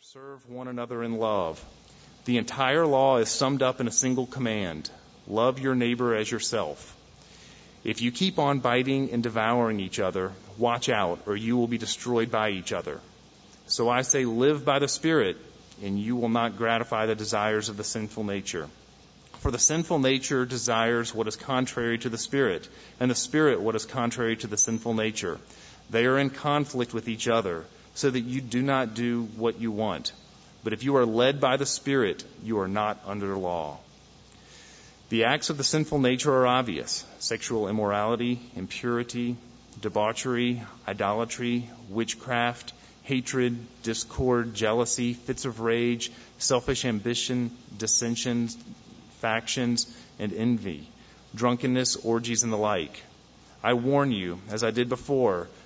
Serve one another in love. The entire law is summed up in a single command love your neighbor as yourself. If you keep on biting and devouring each other, watch out, or you will be destroyed by each other. So I say, live by the Spirit, and you will not gratify the desires of the sinful nature. For the sinful nature desires what is contrary to the Spirit, and the Spirit what is contrary to the sinful nature. They are in conflict with each other so that you do not do what you want. But if you are led by the Spirit, you are not under law. The acts of the sinful nature are obvious sexual immorality, impurity, debauchery, idolatry, witchcraft, hatred, discord, jealousy, fits of rage, selfish ambition, dissensions, factions, and envy, drunkenness, orgies, and the like. I warn you, as I did before,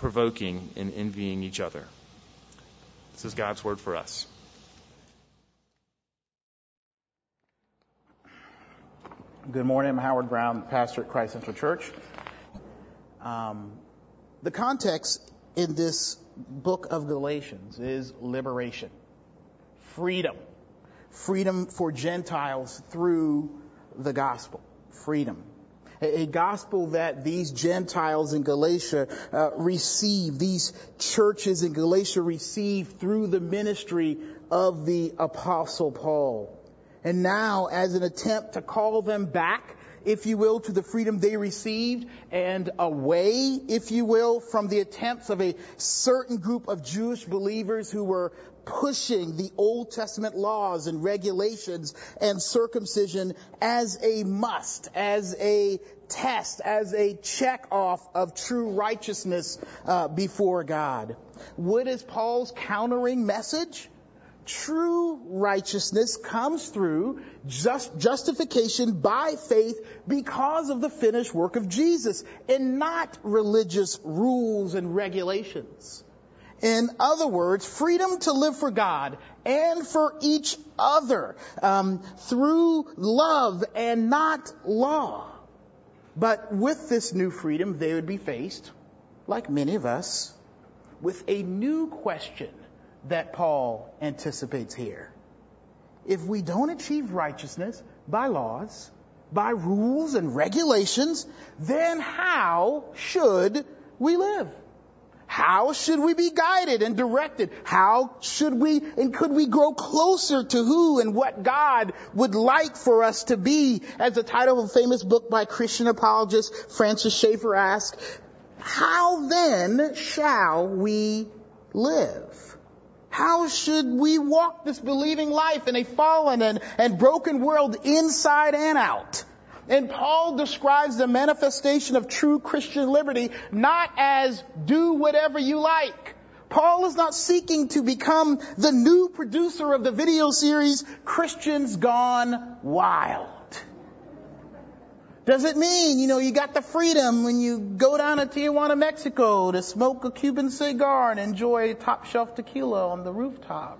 provoking, and envying each other. This is God's word for us. Good morning. I'm Howard Brown, pastor at Christ Central Church. Um, the context in this book of Galatians is liberation, freedom, freedom for Gentiles through the gospel, freedom a gospel that these Gentiles in Galatia uh, receive, these churches in Galatia receive through the ministry of the apostle Paul. And now as an attempt to call them back if you will, to the freedom they received and away, if you will, from the attempts of a certain group of Jewish believers who were pushing the Old Testament laws and regulations and circumcision as a must, as a test, as a check off of true righteousness uh, before God. What is Paul's countering message? True righteousness comes through just justification by faith because of the finished work of Jesus and not religious rules and regulations. In other words, freedom to live for God and for each other um, through love and not law. But with this new freedom, they would be faced, like many of us, with a new question that Paul anticipates here. If we don't achieve righteousness by laws, by rules and regulations, then how should we live? How should we be guided and directed? How should we and could we grow closer to who and what God would like for us to be? As the title of a famous book by Christian apologist Francis Schaeffer asks, how then shall we live? How should we walk this believing life in a fallen and, and broken world inside and out? And Paul describes the manifestation of true Christian liberty not as do whatever you like. Paul is not seeking to become the new producer of the video series Christians Gone Wild. Does it mean, you know, you got the freedom when you go down to Tijuana, Mexico to smoke a Cuban cigar and enjoy top shelf tequila on the rooftop?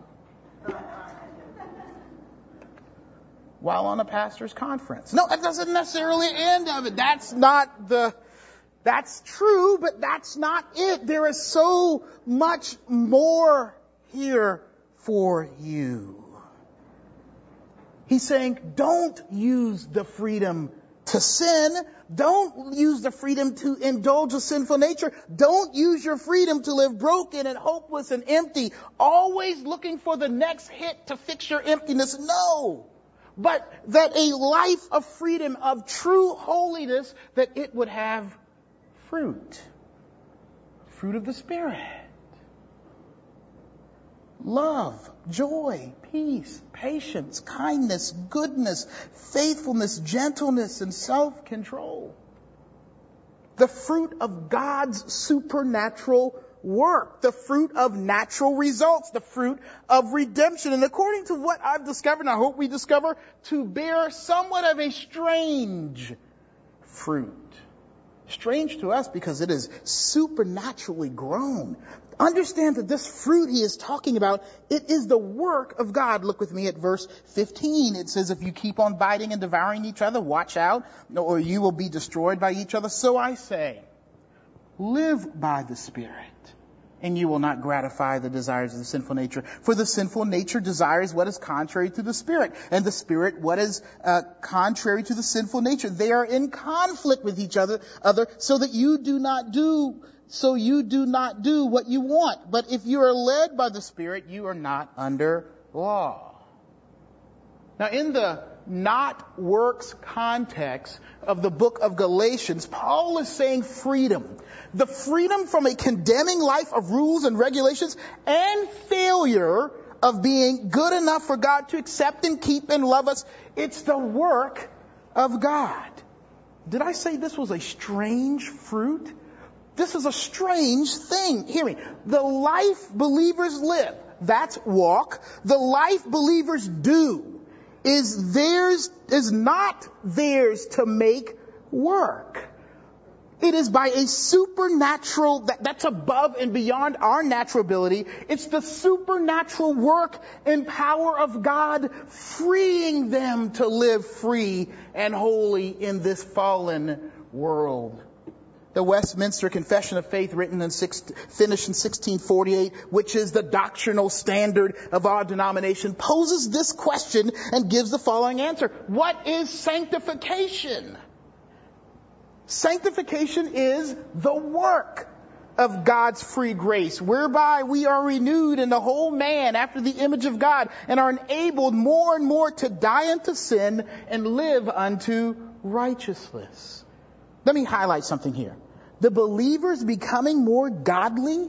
While on a pastor's conference. No, that doesn't necessarily end of it. That's not the, that's true, but that's not it. There is so much more here for you. He's saying, don't use the freedom to sin. Don't use the freedom to indulge a sinful nature. Don't use your freedom to live broken and hopeless and empty, always looking for the next hit to fix your emptiness. No. But that a life of freedom, of true holiness, that it would have fruit. Fruit of the Spirit love, joy, peace, patience, kindness, goodness, faithfulness, gentleness, and self-control. The fruit of God's supernatural work, the fruit of natural results, the fruit of redemption. And according to what I've discovered, and I hope we discover, to bear somewhat of a strange fruit. Strange to us because it is supernaturally grown. Understand that this fruit he is talking about, it is the work of God. Look with me at verse 15. It says, if you keep on biting and devouring each other, watch out, or you will be destroyed by each other. So I say, live by the Spirit and you will not gratify the desires of the sinful nature. For the sinful nature desires what is contrary to the Spirit, and the Spirit what is uh, contrary to the sinful nature. They are in conflict with each other, other, so that you do not do so you do not do what you want. But if you are led by the Spirit, you are not under law. Now in the not works context of the book of Galatians, Paul is saying freedom. The freedom from a condemning life of rules and regulations and failure of being good enough for God to accept and keep and love us. It's the work of God. Did I say this was a strange fruit? This is a strange thing. Hear me. The life believers live, that's walk. The life believers do is theirs, is not theirs to make work. It is by a supernatural, that, that's above and beyond our natural ability. It's the supernatural work and power of God freeing them to live free and holy in this fallen world. The Westminster Confession of Faith written six, finished in 1648, which is the doctrinal standard of our denomination, poses this question and gives the following answer. What is sanctification? Sanctification is the work of God's free grace, whereby we are renewed in the whole man after the image of God and are enabled more and more to die unto sin and live unto righteousness. Let me highlight something here. The believers becoming more godly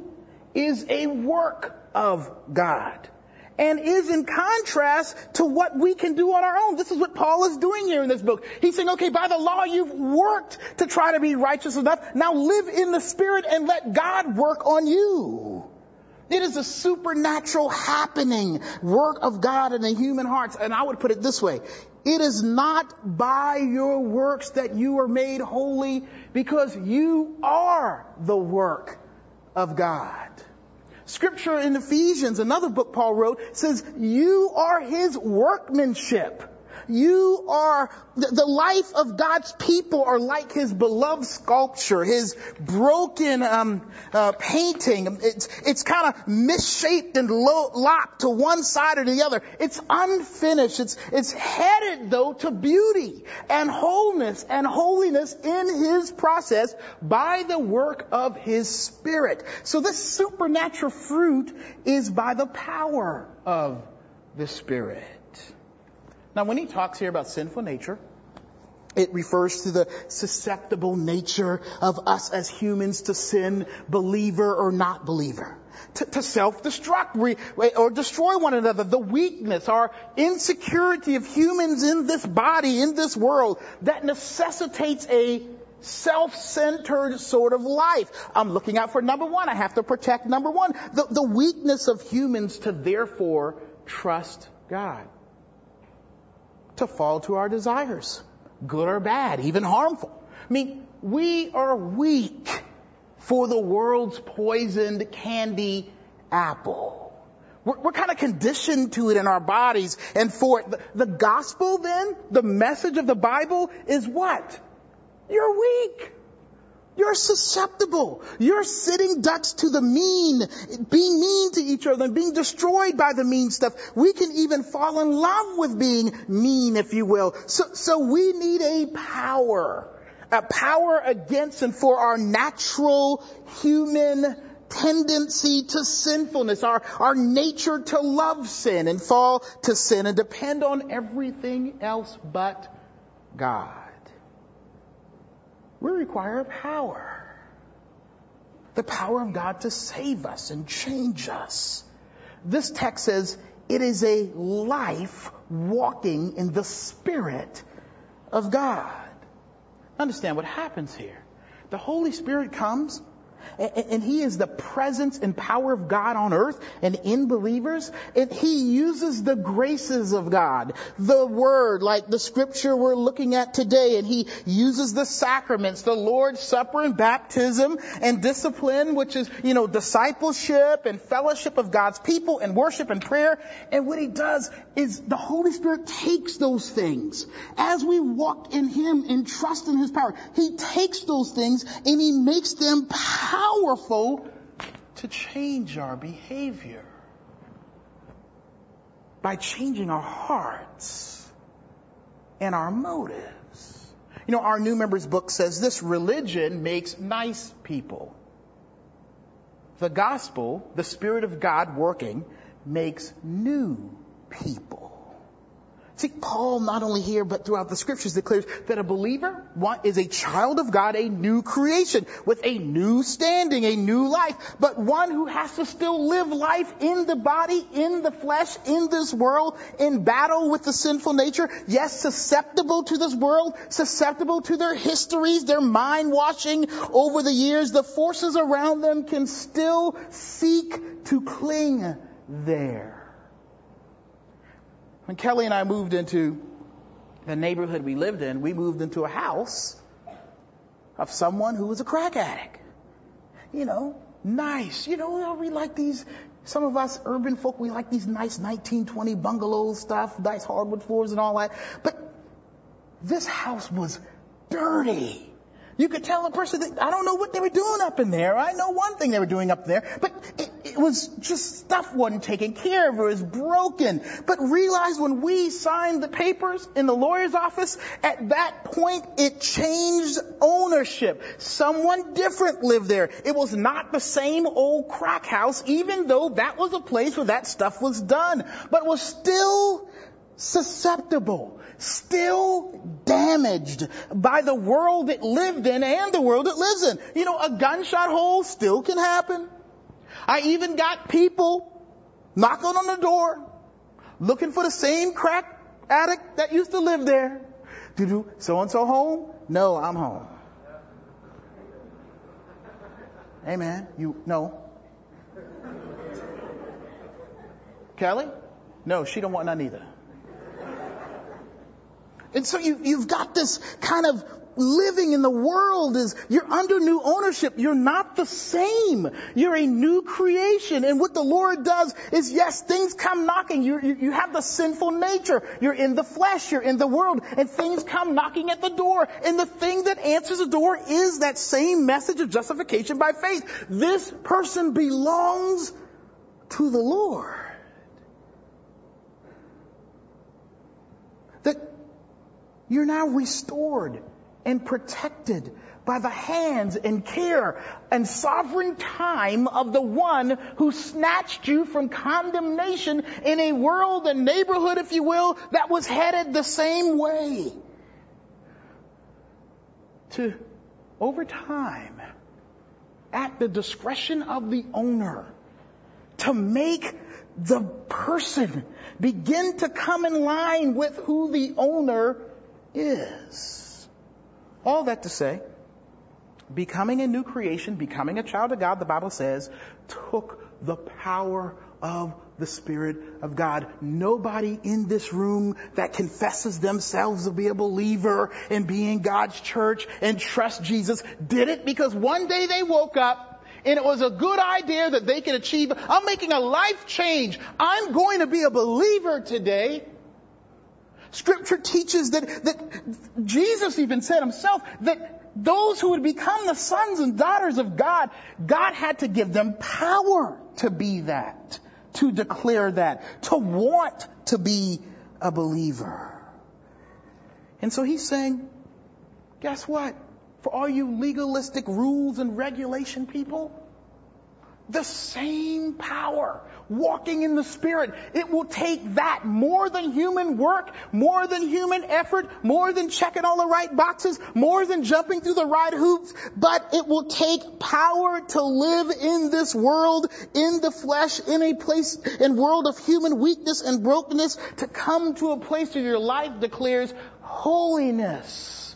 is a work of God and is in contrast to what we can do on our own. This is what Paul is doing here in this book. He's saying, okay, by the law you've worked to try to be righteous enough. Now live in the Spirit and let God work on you. It is a supernatural happening work of God in the human hearts. And I would put it this way. It is not by your works that you are made holy because you are the work of God. Scripture in Ephesians, another book Paul wrote, says you are his workmanship you are, the life of God's people are like His beloved sculpture, His broken um, uh, painting. It's, it's kind of misshaped and low, lopped to one side or the other. It's unfinished. It's, it's headed though to beauty and wholeness and holiness in His process by the work of His Spirit. So this supernatural fruit is by the power of the Spirit. Now, when he talks here about sinful nature, it refers to the susceptible nature of us as humans to sin, believer or not believer. To, to self-destruct or destroy one another. The weakness, our insecurity of humans in this body, in this world, that necessitates a self-centered sort of life. I'm looking out for number one. I have to protect number one. The, the weakness of humans to therefore trust God to fall to our desires, good or bad, even harmful. I mean, we are weak for the world's poisoned candy apple. We're, we're kind of conditioned to it in our bodies and for it. The, the gospel then, the message of the Bible is what? You're weak. You're susceptible. You're sitting ducks to the mean, being mean to each other and being destroyed by the mean stuff. We can even fall in love with being mean, if you will. So, so we need a power, a power against and for our natural human tendency to sinfulness, our, our nature to love sin and fall to sin and depend on everything else but God we require power. The power of God to save us and change us. This text says it is a life walking in the Spirit of God. Understand what happens here. The Holy Spirit comes and he is the presence and power of God on earth and in believers. And he uses the graces of God, the word, like the scripture we're looking at today. And he uses the sacraments, the Lord's Supper and baptism and discipline, which is, you know, discipleship and fellowship of God's people and worship and prayer. And what he does is the Holy Spirit takes those things as we walk in him and trust in his power. He takes those things and he makes them powerful powerful to change our behavior by changing our hearts and our motives. You know, our new members book says this religion makes nice people. The gospel, the Spirit of God working, makes new people. See, Paul not only here, but throughout the scriptures declares that a believer is a child of God, a new creation with a new standing, a new life, but one who has to still live life in the body, in the flesh, in this world, in battle with the sinful nature. Yes, susceptible to this world, susceptible to their histories, their mind washing over the years. The forces around them can still seek to cling there. When Kelly and I moved into the neighborhood we lived in, we moved into a house of someone who was a crack addict. You know, nice. You know, we like these, some of us urban folk, we like these nice 1920 bungalow stuff, nice hardwood floors and all that. But this house was dirty. You could tell a person that I don't know what they were doing up in there. I know one thing they were doing up there, but it, it was just stuff wasn't taken care of. It was broken. But realize when we signed the papers in the lawyer's office, at that point it changed ownership. Someone different lived there. It was not the same old crack house, even though that was a place where that stuff was done, but was still susceptible still damaged by the world it lived in and the world it lives in. You know, a gunshot hole still can happen. I even got people knocking on the door looking for the same crack addict that used to live there. Do so and so home? No, I'm home. Hey man, you no. Kelly? No, she don't want none either. And so you, you've got this kind of living in the world is you're under new ownership. You're not the same. You're a new creation. And what the Lord does is yes, things come knocking. You, you, you have the sinful nature. You're in the flesh. You're in the world and things come knocking at the door. And the thing that answers the door is that same message of justification by faith. This person belongs to the Lord. That you're now restored and protected by the hands and care and sovereign time of the one who snatched you from condemnation in a world, and neighborhood, if you will, that was headed the same way. To, over time, at the discretion of the owner, to make the person begin to come in line with who the owner is. All that to say, becoming a new creation, becoming a child of God, the Bible says, took the power of the Spirit of God. Nobody in this room that confesses themselves to be a believer and be in God's church and trust Jesus did it because one day they woke up and it was a good idea that they could achieve. I'm making a life change. I'm going to be a believer today. Scripture teaches that, that Jesus even said himself that those who would become the sons and daughters of God, God had to give them power to be that, to declare that, to want to be a believer. And so he's saying, guess what? For all you legalistic rules and regulation people, the same power walking in the Spirit. It will take that more than human work, more than human effort, more than checking all the right boxes, more than jumping through the right hoops, but it will take power to live in this world, in the flesh, in a place, in world of human weakness and brokenness, to come to a place where your life declares holiness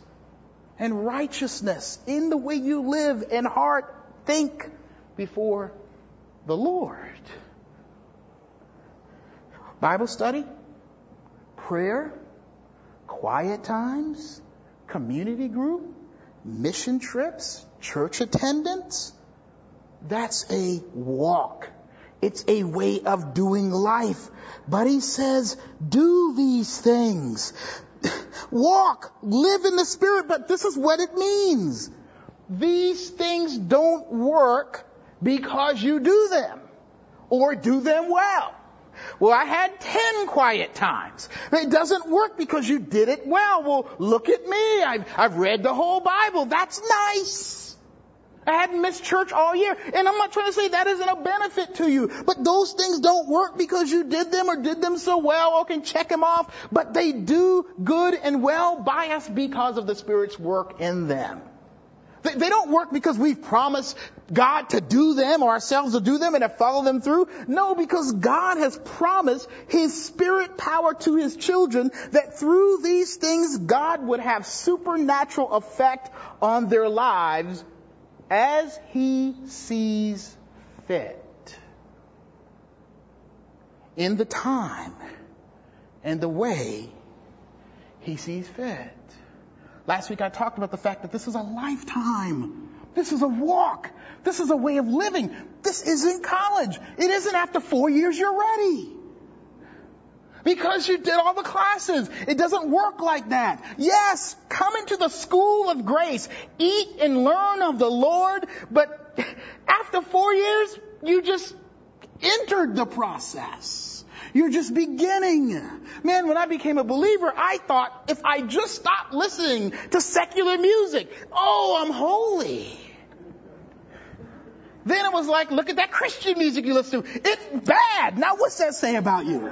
and righteousness in the way you live and heart think before the Lord. Bible study, prayer, quiet times, community group, mission trips, church attendance. That's a walk. It's a way of doing life. But he says, do these things. Walk, live in the spirit, but this is what it means. These things don't work because you do them or do them well. Well, I had 10 quiet times. It doesn't work because you did it well. Well, look at me. I've, I've read the whole Bible. That's nice. I hadn't missed church all year. And I'm not trying to say that isn't a benefit to you. But those things don't work because you did them or did them so well can check them off. But they do good and well by us because of the Spirit's work in them. They, don't work because we've promised God to do them or ourselves to do them and to follow them through. No, because God has promised His Spirit power to His children that through these things God would have supernatural effect on their lives as He sees fit. In the time and the way He sees fit. Last week I talked about the fact that this is a lifetime. This is a walk. This is a way of living. This isn't college. It isn't after four years you're ready. Because you did all the classes. It doesn't work like that. Yes, come into the school of grace. Eat and learn of the Lord. But after four years, you just entered the process. You're just beginning. Man, when I became a believer, I thought if I just stopped listening to secular music, oh, I'm holy. Then it was like, look at that Christian music you listen to. It's bad. Now what's that say about you?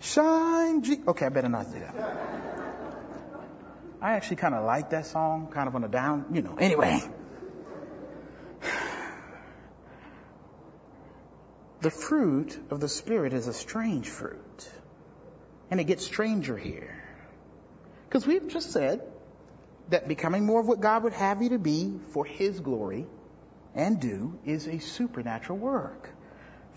Shine, G- okay, I better not do that. I actually kind of like that song, kind of on the down, you know. Anyway. The fruit of the Spirit is a strange fruit. And it gets stranger here. Because we've just said that becoming more of what God would have you to be for His glory and do is a supernatural work.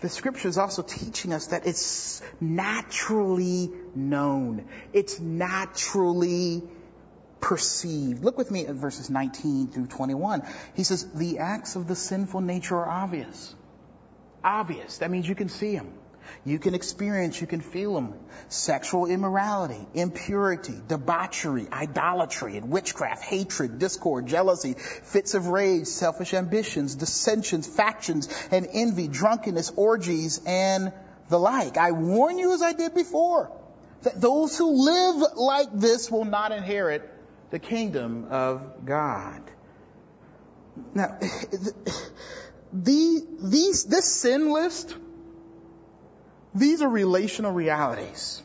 The scripture is also teaching us that it's naturally known. It's naturally perceived. Look with me at verses 19 through 21. He says, the acts of the sinful nature are obvious obvious. That means you can see them. You can experience, you can feel them. Sexual immorality, impurity, debauchery, idolatry, and witchcraft, hatred, discord, jealousy, fits of rage, selfish ambitions, dissensions, factions, and envy, drunkenness, orgies, and the like. I warn you as I did before, that those who live like this will not inherit the kingdom of God. Now, the, these, this sin list, these are relational realities.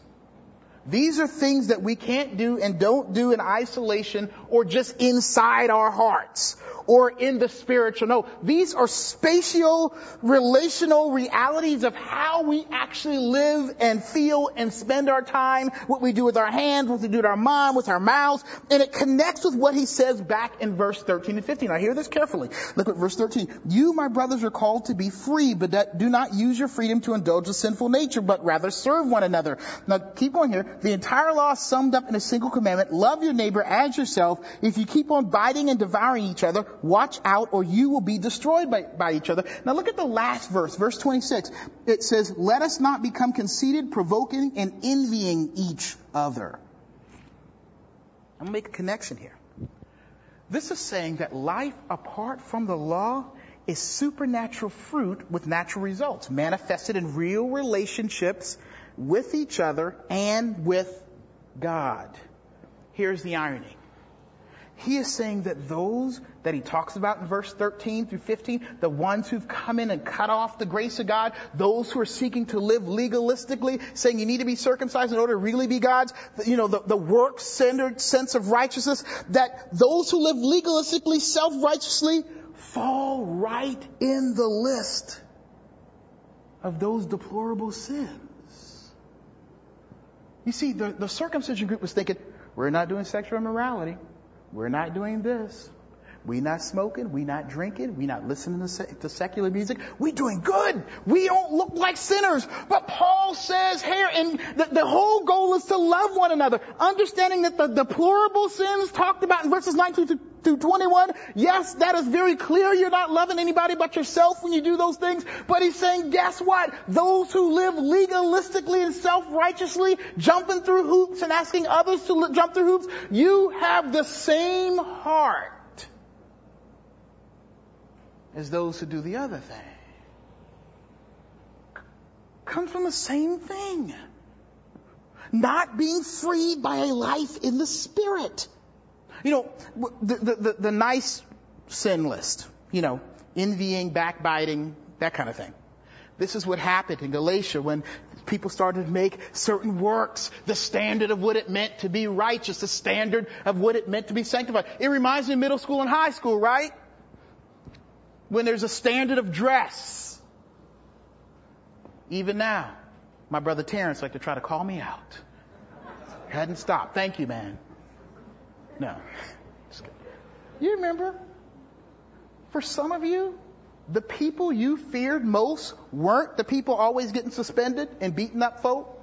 These are things that we can't do and don't do in isolation or just inside our hearts or in the spiritual. No, these are spatial, relational realities of how we actually live and feel and spend our time, what we do with our hands, what we do with our mind, with our mouths, and it connects with what he says back in verse 13 and 15. Now hear this carefully. Look at verse 13. You, my brothers, are called to be free, but do not use your freedom to indulge a sinful nature, but rather serve one another. Now keep going here. The entire law summed up in a single commandment. Love your neighbor as yourself. If you keep on biting and devouring each other, Watch out or you will be destroyed by, by each other. Now look at the last verse, verse 26. It says, let us not become conceited, provoking, and envying each other. I'm to make a connection here. This is saying that life apart from the law is supernatural fruit with natural results, manifested in real relationships with each other and with God. Here's the irony. He is saying that those that he talks about in verse 13 through 15, the ones who've come in and cut off the grace of God, those who are seeking to live legalistically, saying you need to be circumcised in order to really be God's, you know, the, the work-centered sense of righteousness, that those who live legalistically, self-righteously, fall right in the list of those deplorable sins. You see, the, the circumcision group was thinking, we're not doing sexual immorality. We're not doing this. We not smoking, we not drinking, we not listening to, to secular music. We doing good. We don't look like sinners. But Paul says here, and the, the whole goal is to love one another. Understanding that the deplorable sins talked about in verses 19 to through 21. Yes, that is very clear. You're not loving anybody but yourself when you do those things. But he's saying, guess what? Those who live legalistically and self-righteously, jumping through hoops and asking others to jump through hoops, you have the same heart as those who do the other thing. Comes from the same thing. Not being freed by a life in the Spirit. You know, the, the, the, the nice sin list, you know, envying, backbiting, that kind of thing. This is what happened in Galatia when people started to make certain works the standard of what it meant to be righteous, the standard of what it meant to be sanctified. It reminds me of middle school and high school, right? When there's a standard of dress. Even now, my brother Terrence like to try to call me out. Hadn't stopped. Thank you, man. No. You remember? For some of you, the people you feared most weren't the people always getting suspended and beating up folk.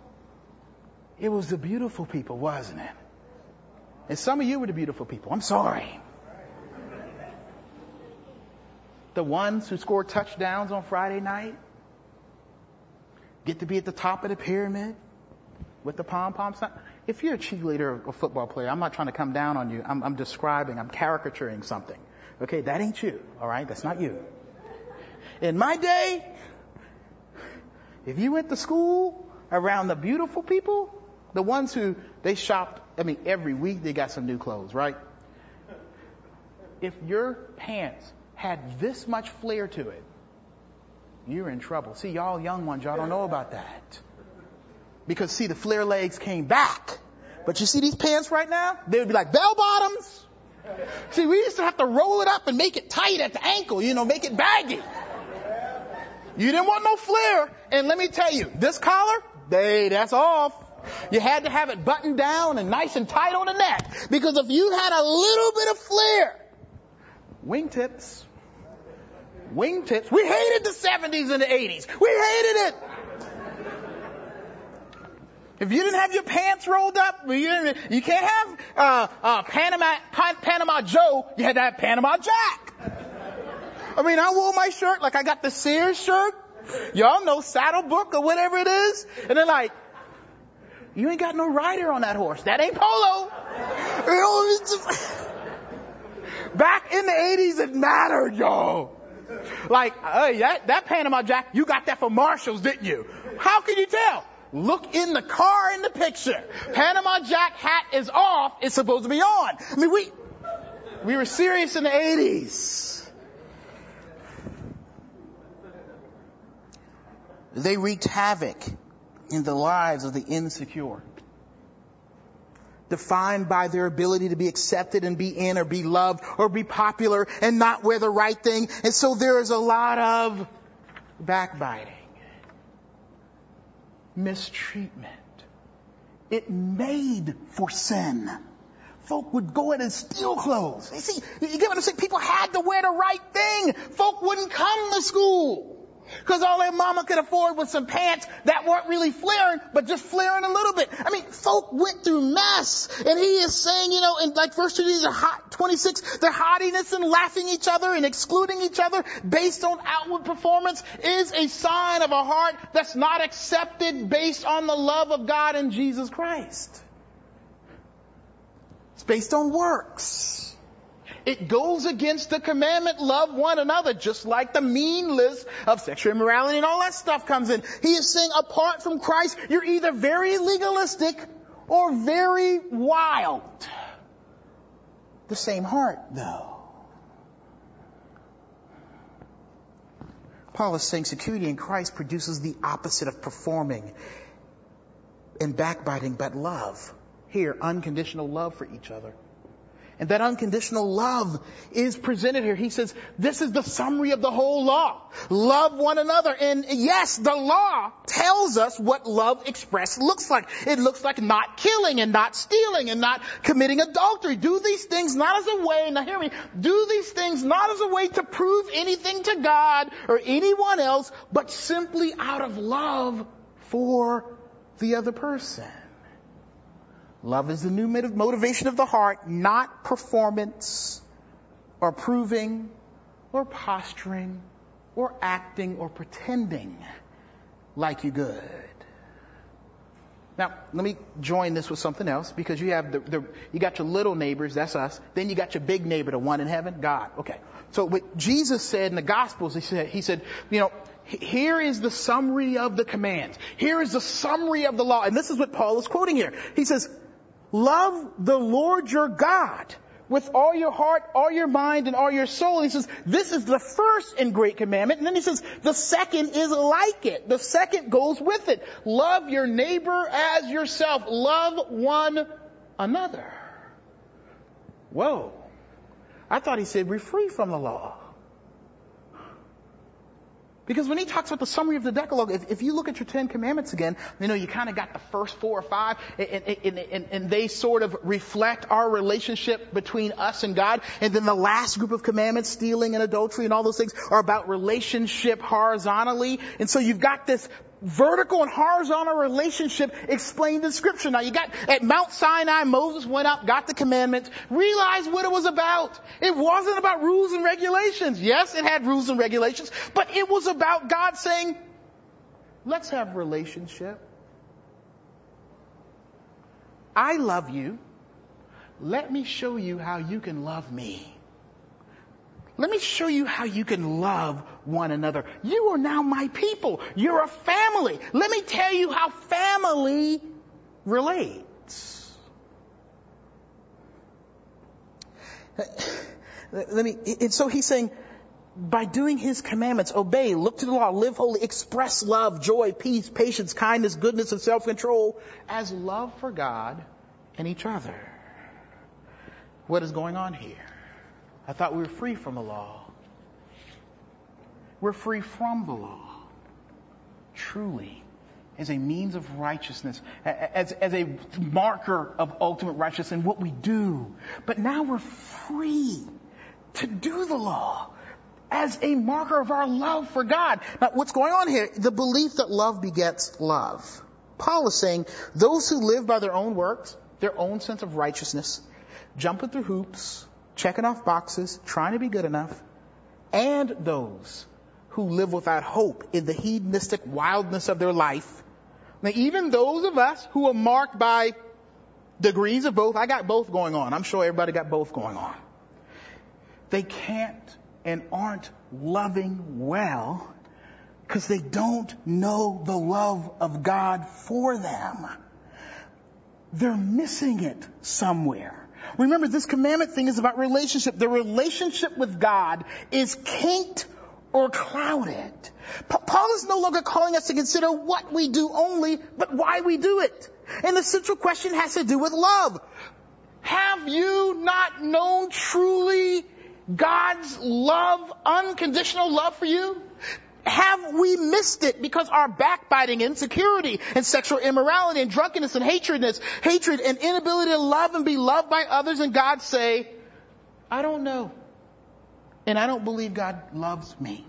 It was the beautiful people, wasn't it? And some of you were the beautiful people. I'm sorry. The ones who score touchdowns on Friday night get to be at the top of the pyramid with the pom pom sign if you're a cheerleader or a football player, I'm not trying to come down on you. I'm, I'm describing, I'm caricaturing something. Okay, that ain't you. All right, that's not you. In my day, if you went to school around the beautiful people, the ones who they shopped, I mean, every week they got some new clothes, right? If your pants had this much flair to it, you're in trouble. See, y'all young ones, y'all don't know about that. Because see, the flare legs came back. But you see these pants right now? They would be like bell bottoms. See, we used to have to roll it up and make it tight at the ankle, you know, make it baggy. You didn't want no flare. And let me tell you, this collar, they, that's off. You had to have it buttoned down and nice and tight on the neck. Because if you had a little bit of flare, wingtips, wingtips, we hated the 70s and the 80s. We hated it. If you didn't have your pants rolled up, you, you can't have uh, uh, Panama Panama Joe. You had to have Panama Jack. I mean, I wore my shirt like I got the Sears shirt. Y'all know Saddle Book or whatever it is, and they're like, "You ain't got no rider on that horse. That ain't polo." Back in the '80s, it mattered, y'all. Like, hey, that, that Panama Jack, you got that from Marshalls, didn't you? How can you tell? Look in the car in the picture. Panama Jack hat is off. It's supposed to be on. I mean, we, we were serious in the 80s. They wreaked havoc in the lives of the insecure. Defined by their ability to be accepted and be in or be loved or be popular and not wear the right thing. And so there is a lot of backbiting mistreatment. It made for sin. Folk would go in and steal clothes. You see, you get what I'm saying? People had to wear the right thing. Folk wouldn't come to school. Because all their mama could afford was some pants that weren't really flaring, but just flaring a little bit. I mean, folk went through mess. And he is saying, you know, in like verse 26, their haughtiness and laughing each other and excluding each other based on outward performance is a sign of a heart that's not accepted based on the love of God and Jesus Christ. It's based on works. It goes against the commandment, love one another, just like the mean list of sexual immorality and all that stuff comes in. He is saying apart from Christ, you're either very legalistic or very wild. The same heart, though. Paul is saying security in Christ produces the opposite of performing and backbiting, but love. Here, unconditional love for each other. And that unconditional love is presented here. He says, this is the summary of the whole law. Love one another. And yes, the law tells us what love expressed looks like. It looks like not killing and not stealing and not committing adultery. Do these things not as a way, now hear me, do these things not as a way to prove anything to God or anyone else, but simply out of love for the other person. Love is the new motivation of the heart, not performance or proving or posturing or acting or pretending like you good. Now, let me join this with something else because you have the, the, you got your little neighbors, that's us. Then you got your big neighbor, the one in heaven, God. Okay. So what Jesus said in the Gospels, he said, he said, you know, here is the summary of the commands. Here is the summary of the law. And this is what Paul is quoting here. He says, Love the Lord your God with all your heart, all your mind, and all your soul. And he says, this is the first and great commandment. And then he says, the second is like it. The second goes with it. Love your neighbor as yourself. Love one another. Whoa. I thought he said we're free from the law. Because when he talks about the summary of the Decalogue, if, if you look at your Ten Commandments again, you know, you kind of got the first four or five, and, and, and, and, they sort of reflect our relationship between us and God. And then the last group of commandments, stealing and adultery and all those things, are about relationship horizontally. And so you've got this vertical and horizontal relationship explained in scripture. Now you got, at Mount Sinai, Moses went up, got the commandments, realized what it was about. It wasn't about rules and regulations. Yes, it had rules and regulations, but it was about God saying, let's have relationship. I love you. Let me show you how you can love me. Let me show you how you can love one another. You are now my people. You're a family. Let me tell you how family relates. Let me, and so he's saying, by doing his commandments, obey, look to the law, live holy, express love, joy, peace, patience, kindness, goodness, and self-control as love for God and each other. What is going on here? I thought we were free from the law. We're free from the law. Truly. As a means of righteousness, as, as a marker of ultimate righteousness in what we do. But now we're free to do the law as a marker of our love for God. Now, what's going on here? The belief that love begets love. Paul is saying those who live by their own works, their own sense of righteousness, jumping through hoops, checking off boxes, trying to be good enough, and those who live without hope in the hedonistic wildness of their life. Now, even those of us who are marked by degrees of both, I got both going on. I'm sure everybody got both going on. They can't and aren't loving well because they don't know the love of God for them. They're missing it somewhere. Remember, this commandment thing is about relationship. The relationship with God is kinked or clouded. Paul is no longer calling us to consider what we do only, but why we do it. And the central question has to do with love. Have you not known truly God's love, unconditional love for you? Have we missed it because our backbiting, insecurity, and sexual immorality, and drunkenness, and hatredness, hatred, and inability to love and be loved by others, and God say, I don't know. And I don't believe God loves me.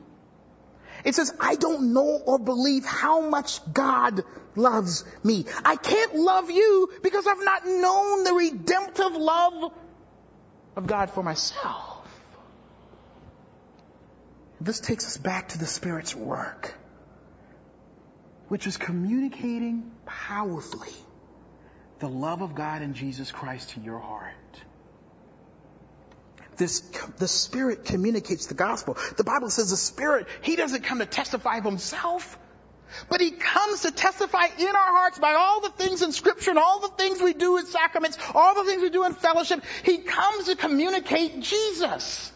It says, I don't know or believe how much God loves me. I can't love you because I've not known the redemptive love of God for myself. This takes us back to the Spirit's work, which is communicating powerfully the love of God and Jesus Christ to your heart. This, the Spirit communicates the gospel. The Bible says the Spirit, He doesn't come to testify of Himself, but He comes to testify in our hearts by all the things in Scripture and all the things we do in sacraments, all the things we do in fellowship. He comes to communicate Jesus.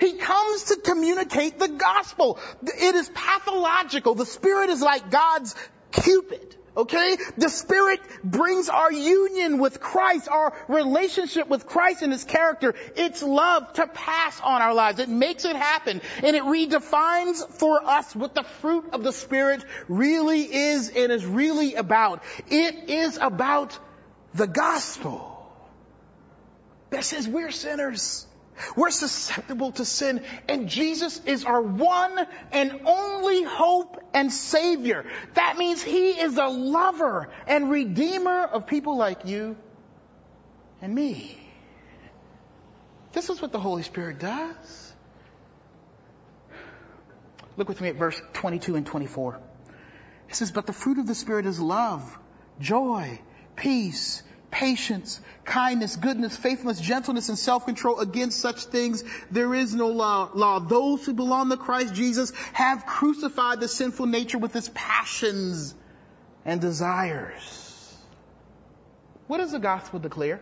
He comes to communicate the gospel. It is pathological. The Spirit is like God's Cupid Okay? The Spirit brings our union with Christ, our relationship with Christ and His character, its love to pass on our lives. It makes it happen and it redefines for us what the fruit of the Spirit really is and is really about. It is about the gospel that says we're sinners. We're susceptible to sin and Jesus is our one and only hope and savior. That means he is a lover and redeemer of people like you and me. This is what the Holy Spirit does. Look with me at verse 22 and 24. It says, but the fruit of the Spirit is love, joy, peace, patience, kindness, goodness, faithfulness, gentleness, and self-control. Against such things there is no law. law. Those who belong to Christ Jesus have crucified the sinful nature with its passions and desires. What does the gospel declare?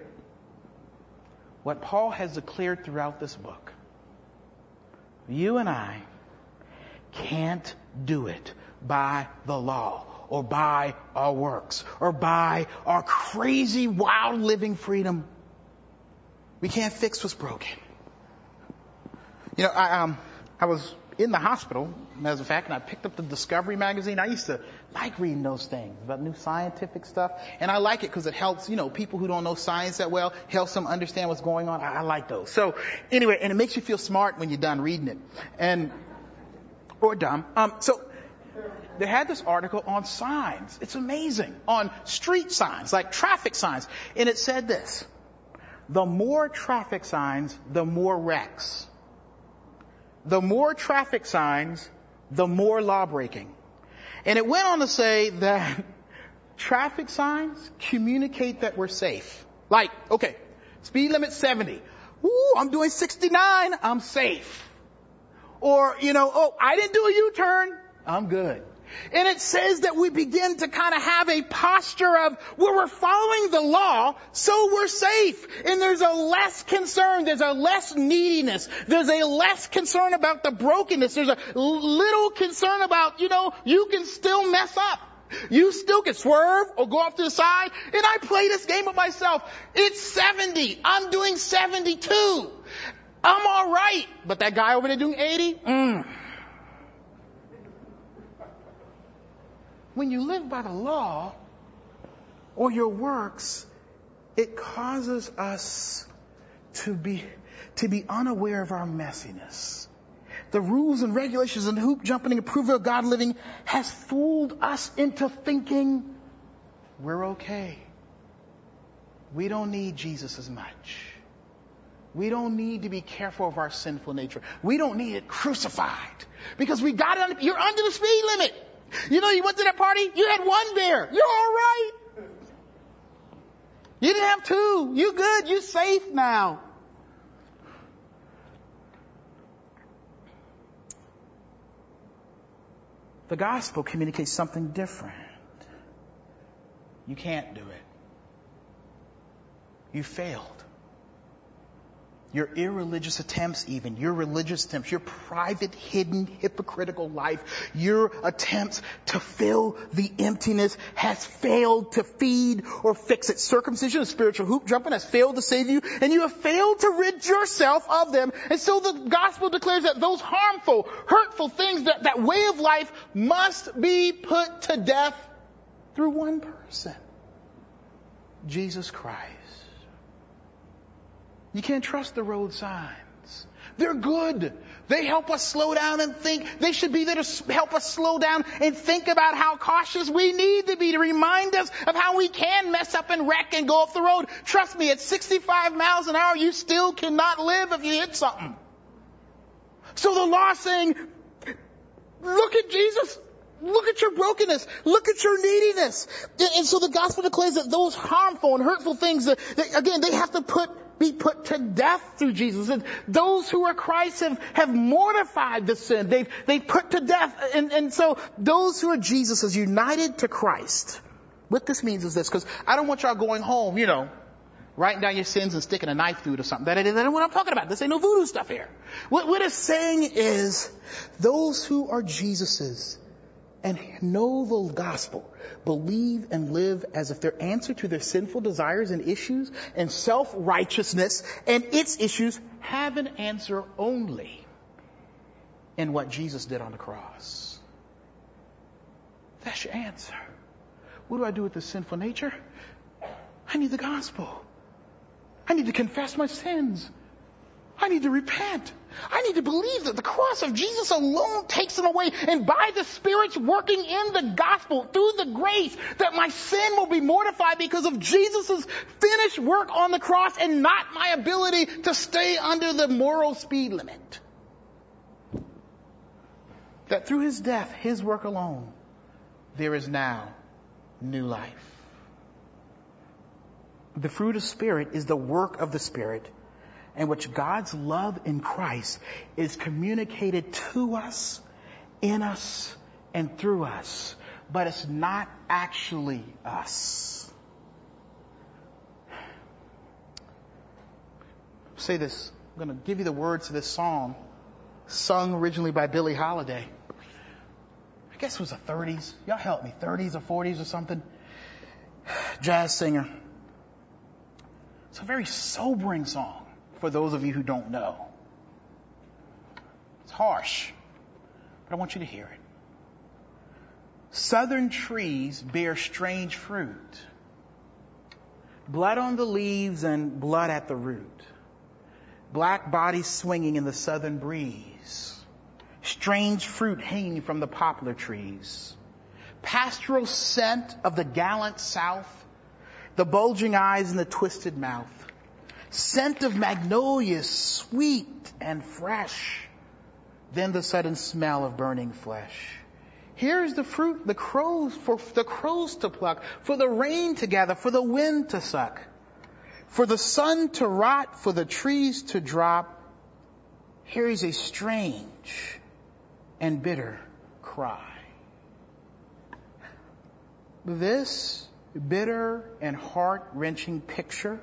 What Paul has declared throughout this book. You and I can't do it by the law or by our works or by our crazy, wild living freedom. We can't fix what's broken. You know, I, um, I was in the hospital, as a fact, and I picked up the Discovery magazine. I used to like reading those things about new scientific stuff, and I like it because it helps, you know, people who don't know science that well, helps them understand what's going on. I, I like those. So, anyway, and it makes you feel smart when you're done reading it, and or dumb. Um, so they had this article on signs. It's amazing. On street signs, like traffic signs. And it said this. The more traffic signs, the more wrecks. The more traffic signs, the more law breaking. And it went on to say that traffic signs communicate that we're safe. Like, okay, speed limit 70. Ooh, I'm doing 69, I'm safe. Or, you know, oh, I didn't do a U-turn, I'm good. And it says that we begin to kind of have a posture of where we're following the law, so we're safe. And there's a less concern, there's a less neediness, there's a less concern about the brokenness, there's a little concern about, you know, you can still mess up. You still can swerve or go off to the side. And I play this game with myself. It's 70. I'm doing 72. I'm alright. But that guy over there doing 80? Mm. When you live by the law or your works, it causes us to be, to be unaware of our messiness. The rules and regulations and hoop jumping and approval of God living has fooled us into thinking we're okay. We don't need Jesus as much. We don't need to be careful of our sinful nature. We don't need it crucified because we got it. You're under the speed limit. You know, you went to that party, you had one beer. You're alright. You didn't have two. You good. You safe now. The gospel communicates something different. You can't do it. You failed your irreligious attempts even, your religious attempts, your private, hidden, hypocritical life, your attempts to fill the emptiness has failed to feed or fix it. Circumcision and spiritual hoop jumping has failed to save you, and you have failed to rid yourself of them. And so the gospel declares that those harmful, hurtful things, that, that way of life must be put to death through one person. Jesus Christ. You can't trust the road signs. They're good. They help us slow down and think. They should be there to help us slow down and think about how cautious we need to be to remind us of how we can mess up and wreck and go off the road. Trust me, at 65 miles an hour, you still cannot live if you hit something. So the law saying, look at Jesus. Look at your brokenness. Look at your neediness. And so the gospel declares that those harmful and hurtful things, that, again, they have to put be put to death through Jesus. And those who are Christ have, have mortified the sin. They've, they've put to death. And, and so those who are Jesus is united to Christ. What this means is this, because I don't want y'all going home, you know, writing down your sins and sticking a knife through it or something. That ain't what I'm talking about. This ain't no voodoo stuff here. What, what it's saying is those who are Jesus's and know the gospel, believe and live as if their answer to their sinful desires and issues and self-righteousness and its issues have an answer only in what Jesus did on the cross. That's your answer. What do I do with this sinful nature? I need the gospel. I need to confess my sins. I need to repent. I need to believe that the cross of Jesus alone takes them away. And by the Spirit's working in the gospel, through the grace, that my sin will be mortified because of Jesus' finished work on the cross and not my ability to stay under the moral speed limit. That through his death, his work alone, there is now new life. The fruit of Spirit is the work of the Spirit in which God's love in Christ is communicated to us, in us, and through us. But it's not actually us. Say this. I'm going to give you the words of this song, sung originally by Billie Holiday. I guess it was the 30s. Y'all help me. 30s or 40s or something. Jazz singer. It's a very sobering song for those of you who don't know. It's harsh, but I want you to hear it. Southern trees bear strange fruit. Blood on the leaves and blood at the root. Black bodies swinging in the southern breeze. Strange fruit hanging from the poplar trees. Pastoral scent of the gallant south. The bulging eyes and the twisted mouth scent of magnolias, sweet and fresh. Then the sudden smell of burning flesh. Here's the fruit, the crows, for the crows to pluck, for the rain to gather, for the wind to suck, for the sun to rot, for the trees to drop. Here is a strange and bitter cry. This bitter and heart wrenching picture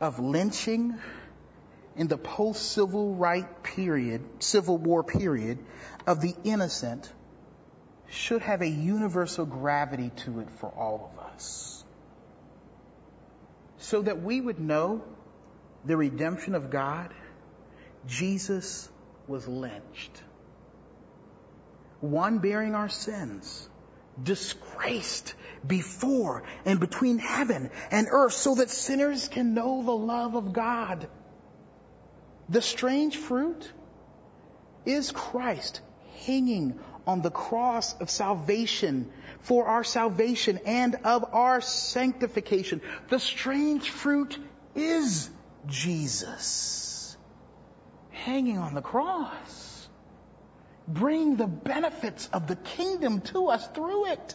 of lynching in the post-civil right period, civil war period of the innocent should have a universal gravity to it for all of us. So that we would know the redemption of God, Jesus was lynched. One bearing our sins, disgraced before and between heaven and earth so that sinners can know the love of God. The strange fruit is Christ hanging on the cross of salvation for our salvation and of our sanctification. The strange fruit is Jesus hanging on the cross, bringing the benefits of the kingdom to us through it.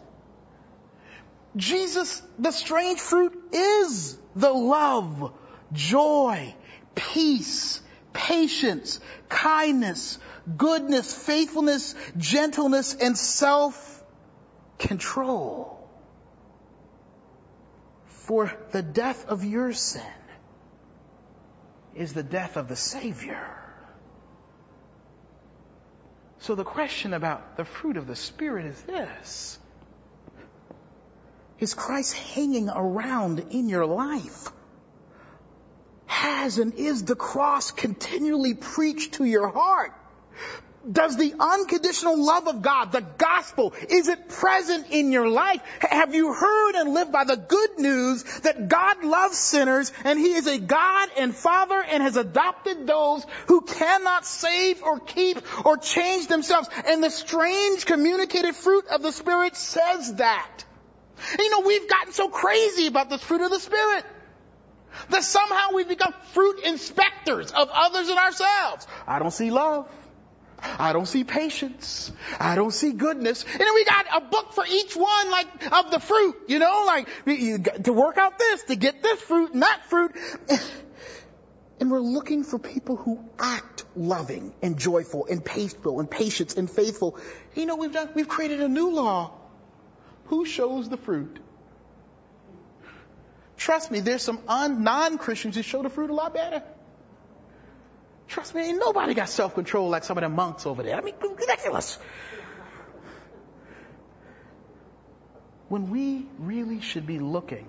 Jesus, the strange fruit is the love, joy, peace, patience, kindness, goodness, faithfulness, gentleness, and self-control. For the death of your sin is the death of the Savior. So the question about the fruit of the Spirit is this. Is Christ hanging around in your life? Has and is the cross continually preached to your heart? Does the unconditional love of God, the gospel, is it present in your life? Have you heard and lived by the good news that God loves sinners and He is a God and Father and has adopted those who cannot save or keep or change themselves? And the strange communicated fruit of the Spirit says that. You know, we've gotten so crazy about the fruit of the Spirit that somehow we've become fruit inspectors of others and ourselves. I don't see love. I don't see patience. I don't see goodness. And then we got a book for each one, like, of the fruit, you know, like, you to work out this, to get this fruit and that fruit. And we're looking for people who act loving and joyful and peaceful and patient and faithful. You know, we've done, we've created a new law who shows the fruit? Trust me, there's some un- non-Christians who show the fruit a lot better. Trust me, ain't nobody got self-control like some of them monks over there. I mean, ridiculous. when we really should be looking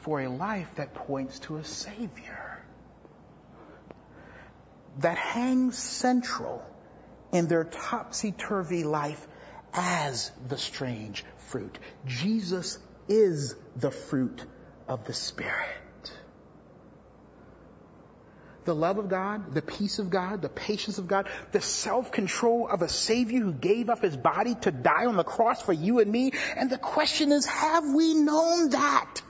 for a life that points to a Savior that hangs central in their topsy-turvy life as the strange fruit. Jesus is the fruit of the Spirit. The love of God, the peace of God, the patience of God, the self-control of a Savior who gave up His body to die on the cross for you and me. And the question is, have we known that?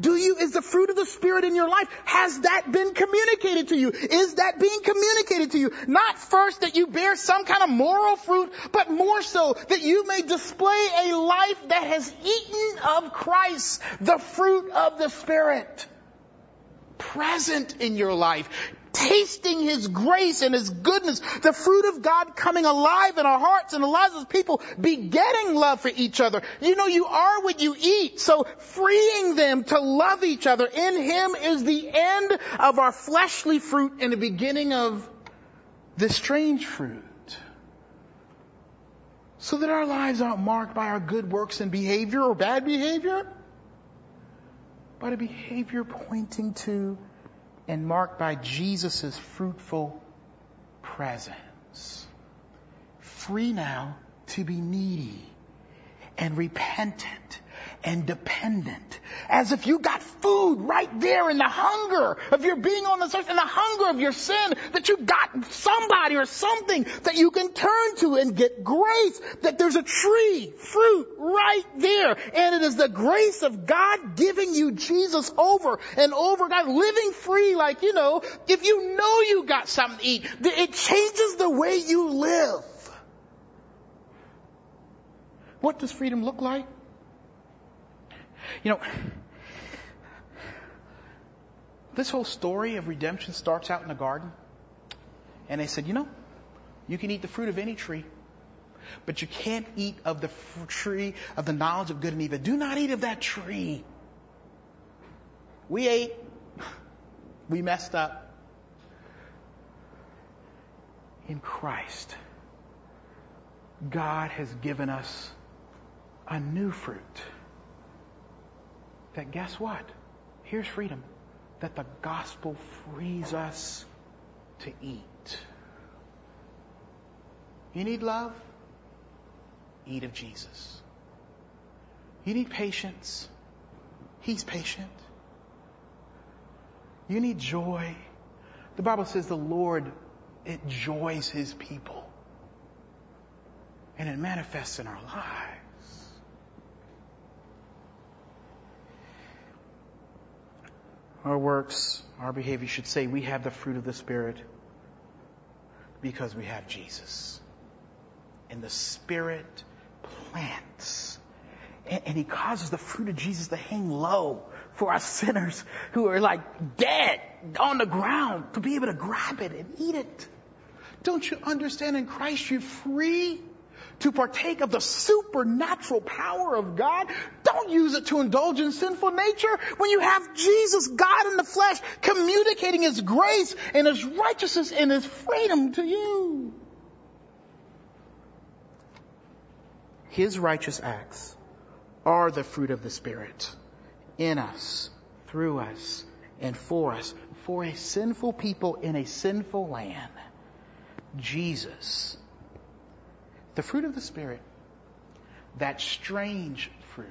Do you, is the fruit of the Spirit in your life, has that been communicated to you? Is that being communicated to you? Not first that you bear some kind of moral fruit, but more so that you may display a life that has eaten of Christ, the fruit of the Spirit present in your life, tasting His grace and His goodness, the fruit of God coming alive in our hearts and the lives of people, begetting love for each other. You know, you are what you eat, so freeing them to love each other in Him is the end of our fleshly fruit and the beginning of the strange fruit. So that our lives aren't marked by our good works and behavior or bad behavior, but a behavior pointing to and marked by Jesus' fruitful presence. Free now to be needy and repentant and dependent. As if you got food right there in the hunger of your being on the surface, in the hunger of your sin, that you got somebody or something that you can turn to and get grace, that there's a tree, fruit right there. And it is the grace of God giving you Jesus over and over, God living free like, you know, if you know you got something to eat, it changes the way you live. What does freedom look like? You know, this whole story of redemption starts out in the garden. And they said, you know, you can eat the fruit of any tree, but you can't eat of the tree of the knowledge of good and evil. Do not eat of that tree. We ate. We messed up. In Christ, God has given us a new fruit that guess what? Here's freedom. That the gospel frees us to eat. You need love? Eat of Jesus. You need patience? He's patient. You need joy? The Bible says the Lord enjoys His people. And it manifests in our lives. Our works, our behavior should say we have the fruit of the Spirit because we have Jesus. And the Spirit plants. And, He causes the fruit of Jesus to hang low for us sinners who are like dead on the ground to be able to grab it and eat it. Don't you understand in Christ you're free to partake of the supernatural power of God. Don't use it to indulge in sinful nature when you have Jesus, God in the flesh, communicating His grace and His righteousness and His freedom to you. His righteous acts are the fruit of the Spirit in us, through us, and for us, for a sinful people in a sinful land. Jesus the fruit of the Spirit, that strange fruit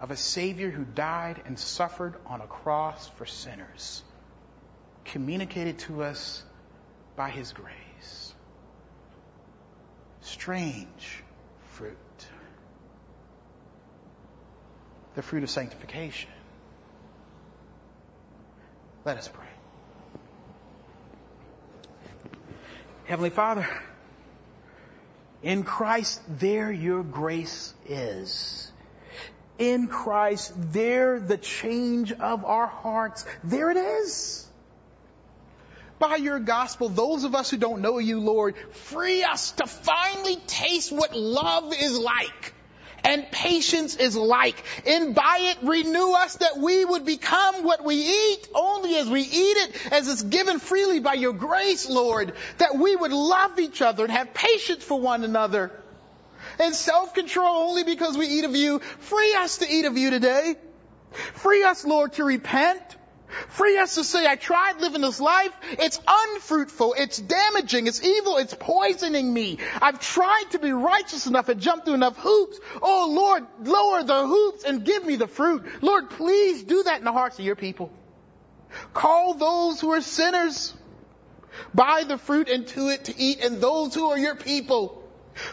of a Savior who died and suffered on a cross for sinners, communicated to us by His grace. Strange fruit. The fruit of sanctification. Let us pray. Heavenly Father, in Christ, there your grace is. In Christ, there the change of our hearts. There it is. By your gospel, those of us who don't know you, Lord, free us to finally taste what love is like and patience is like. And by it renew us that we would become what we eat only as we eat it, as it's given freely by your grace, Lord, that we would love each other and have patience for one another. and self-control only because we eat of you. Free us to eat of you today. Free us, Lord, to repent. Free us to say, I tried living this life. It's unfruitful. It's damaging. It's evil. It's poisoning me. I've tried to be righteous enough and jump through enough hoops. Oh Lord, lower the hoops and give me the fruit. Lord, please do that in the hearts of your people. Call those who are sinners buy the fruit into it to eat and those who are your people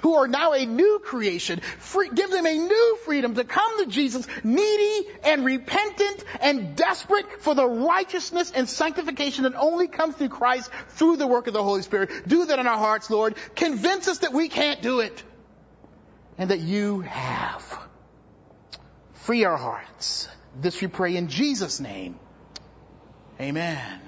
who are now a new creation. Free, give them a new freedom to come to Jesus, needy and repentant and desperate for the righteousness and sanctification that only comes through Christ through the work of the Holy Spirit. Do that in our hearts, Lord. Convince us that we can't do it and that you have. Free our hearts. This we pray in Jesus' name. Amen.